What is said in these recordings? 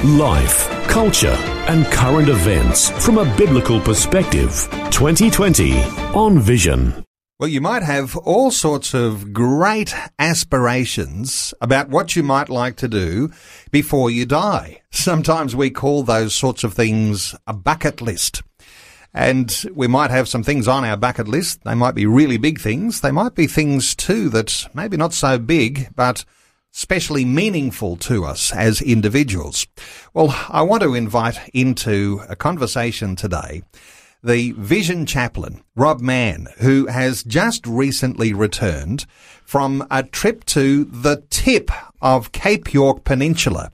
Life, culture, and current events from a biblical perspective. 2020 on Vision. Well, you might have all sorts of great aspirations about what you might like to do before you die. Sometimes we call those sorts of things a bucket list. And we might have some things on our bucket list. They might be really big things. They might be things too that maybe not so big, but especially meaningful to us as individuals. Well, I want to invite into a conversation today the Vision Chaplain, Rob Mann, who has just recently returned from a trip to the tip of Cape York Peninsula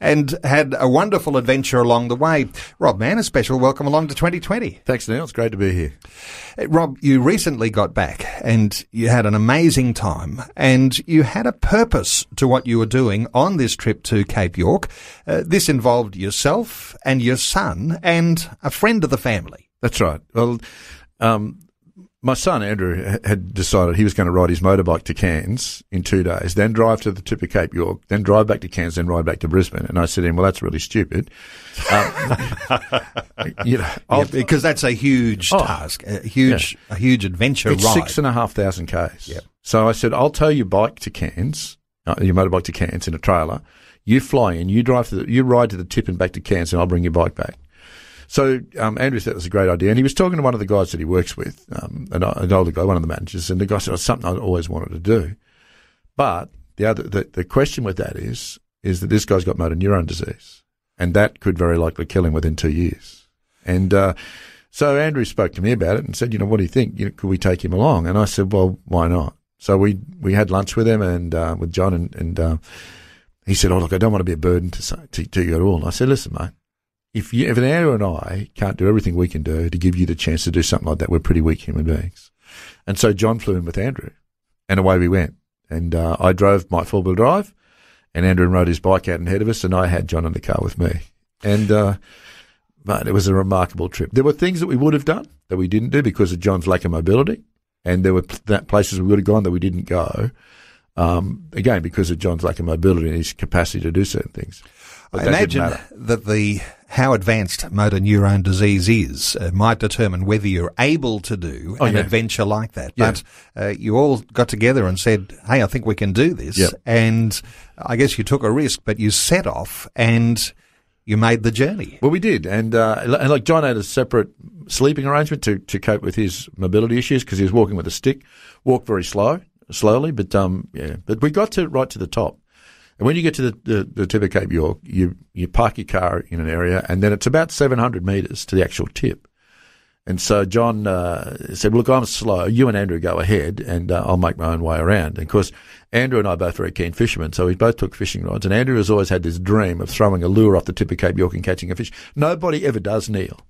and had a wonderful adventure along the way. Rob Mann, a special welcome along to 2020. Thanks, Neil. It's great to be here. Uh, Rob, you recently got back and you had an amazing time and you had a purpose to what you were doing on this trip to Cape York. Uh, this involved yourself and your son and a friend of the family. That's right. Well, um, my son Andrew had decided he was going to ride his motorbike to Cairns in two days, then drive to the tip of Cape York, then drive back to Cairns, then ride back to Brisbane. And I said to him, "Well, that's really stupid." Um, you know, yeah, because that's a huge oh, task, a huge, yeah. a huge adventure it's ride. Six and a half thousand k's. Yep. So I said, "I'll tow your bike to Cairns, uh, your motorbike to Cairns in a trailer. You fly in, you drive to the, you ride to the tip and back to Cairns, and I'll bring your bike back." So um, Andrew said it was a great idea, and he was talking to one of the guys that he works with, um, an, an, older guy, one of the managers, and the guy said, "It's something I always wanted to do." But the other, the, the question with that is, is that this guy's got motor neurone disease, and that could very likely kill him within two years. And uh, so Andrew spoke to me about it and said, "You know, what do you think? You know, could we take him along?" And I said, "Well, why not?" So we we had lunch with him and uh, with John, and, and uh, he said, "Oh, look, I don't want to be a burden to, to, to you at all." I said, "Listen, mate." If you, if Andrew and I can't do everything we can do to give you the chance to do something like that, we're pretty weak human beings. And so John flew in with Andrew, and away we went. And uh, I drove my four wheel drive, and Andrew rode his bike out ahead of us, and I had John in the car with me. And uh, but it was a remarkable trip. There were things that we would have done that we didn't do because of John's lack of mobility, and there were places we would have gone that we didn't go. Um, again, because of John's lack of mobility and his capacity to do certain things. But I imagine that the how advanced motor neurone disease is uh, might determine whether you're able to do oh, an yeah. adventure like that. Yeah. But uh, you all got together and said, "Hey, I think we can do this." Yep. And I guess you took a risk, but you set off and you made the journey. Well, we did, and, uh, and like John had a separate sleeping arrangement to to cope with his mobility issues because he was walking with a stick, walked very slow, slowly, but um, yeah, but we got to right to the top. And when you get to the, the, the tip of Cape York, you, you park your car in an area and then it's about 700 metres to the actual tip. And so John uh, said, Look, I'm slow. You and Andrew go ahead and uh, I'll make my own way around. And of course, Andrew and I are both very keen fishermen, so we both took fishing rods. And Andrew has always had this dream of throwing a lure off the tip of Cape York and catching a fish. Nobody ever does, Neil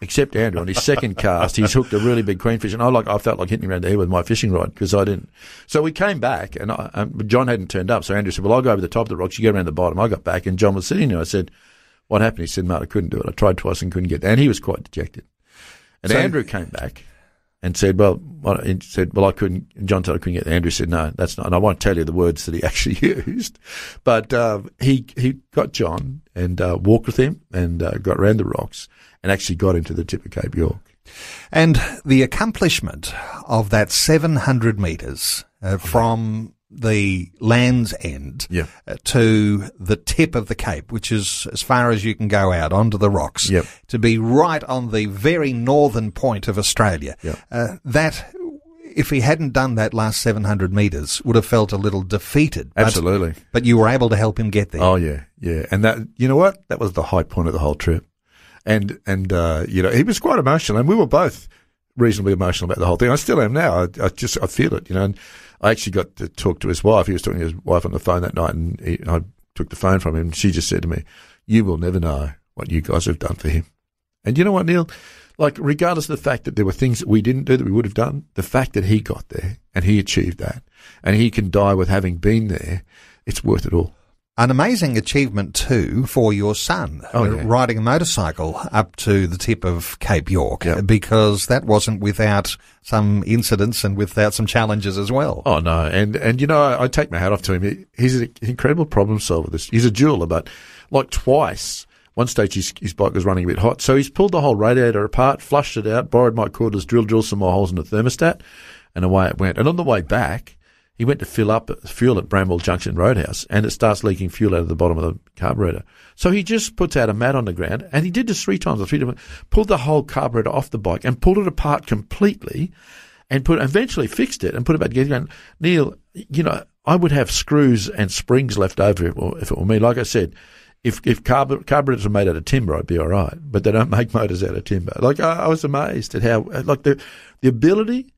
except Andrew. On his second cast, he's hooked a really big queenfish, and I like I felt like hitting him around the head with my fishing rod because I didn't. So we came back, and I, um, John hadn't turned up. So Andrew said, "Well, I'll go over the top of the rocks. You go around the bottom." I got back, and John was sitting there. I said, "What happened?" He said, "Mate, I couldn't do it. I tried twice and couldn't get." There. And he was quite dejected. And so, Andrew came back and said, "Well," he said, "Well, I couldn't." John said I couldn't get. There. Andrew said, "No, that's not." And I won't tell you the words that he actually used, but uh, he he got John and uh, walked with him and uh, got around the rocks and actually got into the tip of Cape York. And the accomplishment of that 700 metres uh, from the Land's End uh, to the tip of the Cape, which is as far as you can go out onto the rocks, yep. to be right on the very northern point of Australia. Yep. Uh, that if he hadn't done that last 700 metres, would have felt a little defeated. But, Absolutely. But you were able to help him get there. Oh, yeah, yeah. And that, you know what? That was the high point of the whole trip and and uh, you know he was quite emotional, and we were both reasonably emotional about the whole thing. I still am now. I, I just I feel it, you know. And I actually got to talk to his wife. He was talking to his wife on the phone that night, and he, I took the phone from him. And she just said to me, "You will never know what you guys have done for him." And you know what, Neil? like regardless of the fact that there were things that we didn't do that we would have done, the fact that he got there and he achieved that, and he can die with having been there, it's worth it all. An amazing achievement too for your son, Oh, yeah. riding a motorcycle up to the tip of Cape York, Yep. because that wasn't without some incidents and without some challenges as well. Oh no, and and you know I, I take my hat off to him. He- He's an incredible problem solver. This he's a jeweler, but like twice. One stage his, his bike was running a bit hot, so he's pulled the whole radiator apart, flushed it out, borrowed my cordless drill, drilled some more holes in the thermostat, and away it went. And on the way back, he went to fill up fuel at Bramwell Junction Roadhouse, and it starts leaking fuel out of the bottom of the carburetor. So he just puts out a mat on the ground, and he did this three times or three different, pulled the whole carburetor off the bike and pulled it apart completely, and put eventually fixed it and put it back together. Going, Neil, you know, I would have screws and springs left over if it were, were me. Like I said, if if carbu- carburetors are made out of timber, I'd be all right. But they don't make motors out of timber. Like I, I was amazed at how like the the ability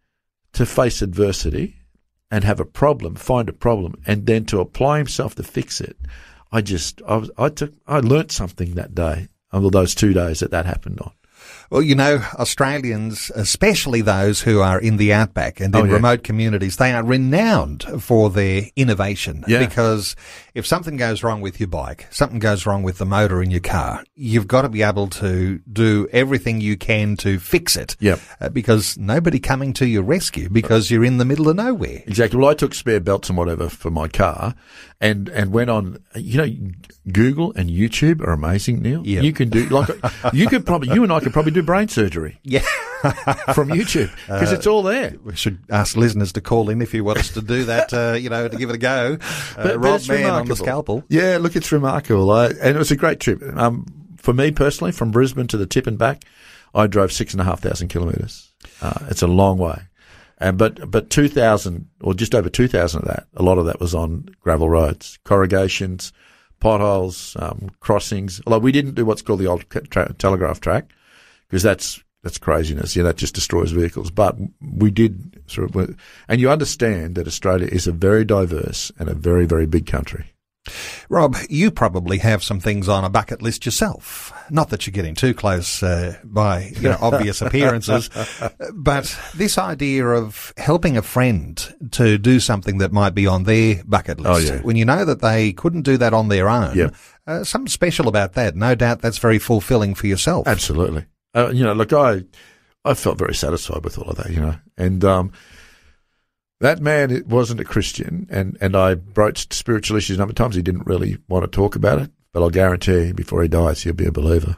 to face adversity and have a problem, find a problem, and then to apply himself to fix it. I just I was I took I learnt something that day. Over those two days that that happened on. Well, you know, Australians, especially those who are in the outback and in Oh, yeah. remote communities, they are renowned for their innovation. Yeah. Because if something goes wrong with your bike, something goes wrong with the motor in your car, you've got to be able to do everything you can to fix it. Yep. Uh, because nobody coming to your rescue because you're in the middle of nowhere. Exactly. Well, I took spare belts and whatever for my car, and and went on. You know, Google and YouTube are amazing, Neil. Yeah. You can do like you could probably you and I could probably do brain surgery Yeah. from YouTube because it's all there. We should ask listeners to call in if you want us to do that, uh, you know, to give it a go. Uh, But- but Rob Mann on the scalpel. Yeah, look, it's remarkable. I, and it was a great trip. Um, for me personally, from Brisbane to the tip and back, I drove six and a half thousand kilometres. Uh, it's a long way. And but but two thousand or just over two thousand of that, a lot of that was on gravel roads, corrugations, potholes, um, crossings. Although we didn't do what's called the old tra- telegraph track because that's that's craziness. Yeah, that just destroys vehicles. But we did sort of, and you understand that Australia is a very diverse and a very very big country. Rob, you probably have some things on a bucket list yourself. Not that you're getting too close uh, by you know, obvious appearances, but this idea of helping a friend to do something that might be on their bucket list, Oh, yeah. when you know that they couldn't do that on their own, Yep. uh, something special about that. No doubt that's very fulfilling for yourself. Absolutely. Uh, you know, look, I, I felt very satisfied with all of that, you know, and, um, that man it wasn't a Christian and, and I broached spiritual issues a number of times. He didn't really want to talk about it, but I'll guarantee you before he dies, he'll be a believer.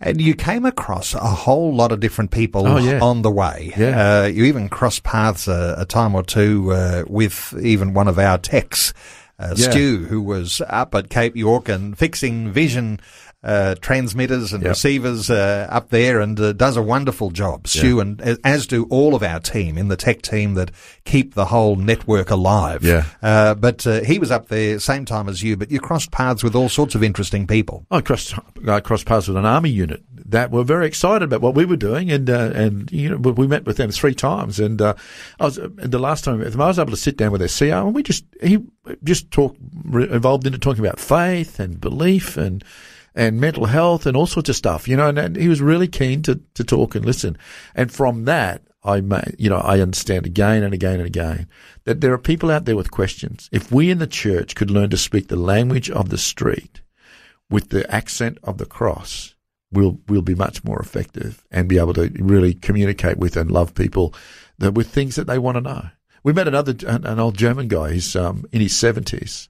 And you came across a whole lot of different people Oh, yeah. on the way. Yeah. Uh, you even crossed paths a, a time or two uh, with even one of our techs, uh, Yeah. Stu, who was up at Cape York and fixing vision uh, transmitters and Yep. receivers uh, up there and uh, does a wonderful job. Stu, and uh, as do all of our team in the tech team that keep the whole network alive. Yeah. Uh, but uh, he was up there same time as you, but you crossed paths with all sorts of interesting people. I crossed, I crossed paths with an army unit that were very excited about what we were doing, and uh, and you know we met with them three times, and uh, I was and the last time I met with them, I was able to sit down with their CEO, and we just he just talked evolved into talking about faith and belief and and mental health and all sorts of stuff, you know, and, and he was really keen to to talk and listen, and from that. I may, you know, I understand again and again and again that there are people out there with questions. If we in the church could learn to speak the language of the street, with the accent of the cross, we'll we'll be much more effective and be able to really communicate with and love people that with things that they want to know. We met another an, an old German guy. He's um, in his seventies,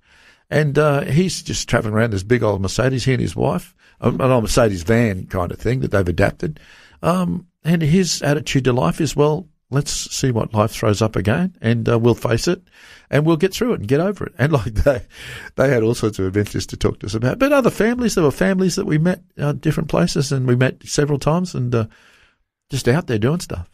and uh, he's just traveling around this big old Mercedes. He and his wife, um, an old Mercedes van kind of thing that they've adapted. Um, and his attitude to life is, well, let's see what life throws up again, and uh, we'll face it, and we'll get through it and get over it. And like they, they had all sorts of adventures to talk to us about. But other families, there were families that we met uh, different places, and we met several times, and uh, just out there doing stuff.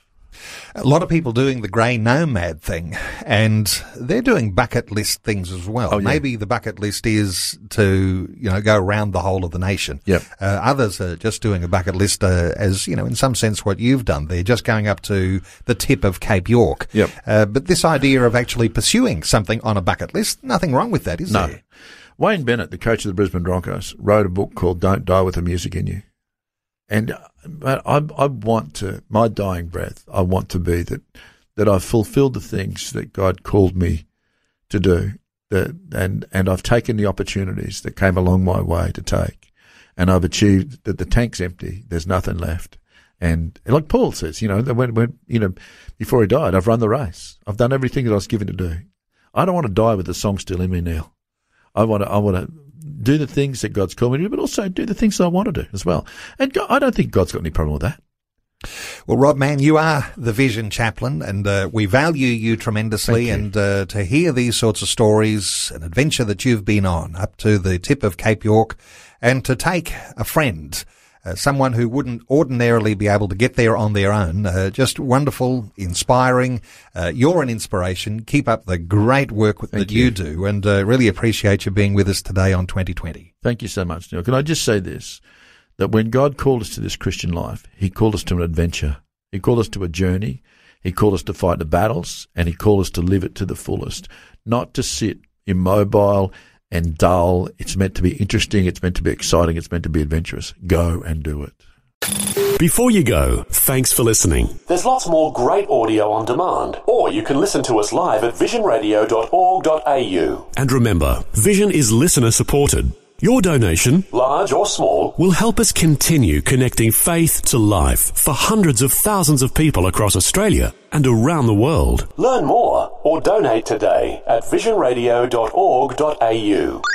A lot of people doing the grey nomad thing, and they're doing bucket list things as well. Oh, yeah. Maybe the bucket list is to you know go around the whole of the nation. Yep. Uh, others are just doing a bucket list uh, as you know, in some sense, what you've done. They're just going up to the tip of Cape York. Yep. Uh, but this idea of actually pursuing something on a bucket list, nothing wrong with that, is No. there? Wayne Bennett, the coach of the Brisbane Broncos, wrote a book called "Don't Die with the Music in You," And uh, I, I want to, my dying breath, I want to be that, that I've fulfilled the things that God called me to do. That, and, and I've taken the opportunities that came along my way to take. And I've achieved that the tank's empty. There's nothing left. And like Paul says, you know, when, when, you know, before he died, I've run the race. I've done everything that I was given to do. I don't want to die with the song still in me, Neil. I want to, I want to do the things that God's called me to do, but also do the things that I want to do as well. And God, I don't think God's got any problem with that. Well, Rob Mann, you are the vision chaplain, and uh, we value you tremendously. You. And uh, to hear these sorts of stories, an adventure that you've been on up to the tip of Cape York, and to take a friend uh, someone who wouldn't ordinarily be able to get there on their own. Uh, just wonderful, inspiring. Uh, you're an inspiration. Keep up the great work that you. you. do, and uh, really appreciate you being with us today on 2020. Thank you so much, Neil. Can I just say this? That when God called us to this Christian life, He called us to an adventure. He called us to a journey. He called us to fight the battles, and He called us to live it to the fullest, not to sit immobile and dull. It's meant to be interesting. It's meant to be exciting. It's meant to be adventurous. Go and do it. Before you go, thanks for listening. There's lots more great audio on demand, or you can listen to us live at visionradio.org.au. And remember, Vision is listener supported. Your donation, large or small, will help us continue connecting faith to life for hundreds of thousands of people across Australia and around the world. Learn more or donate today at visionradio.org.au.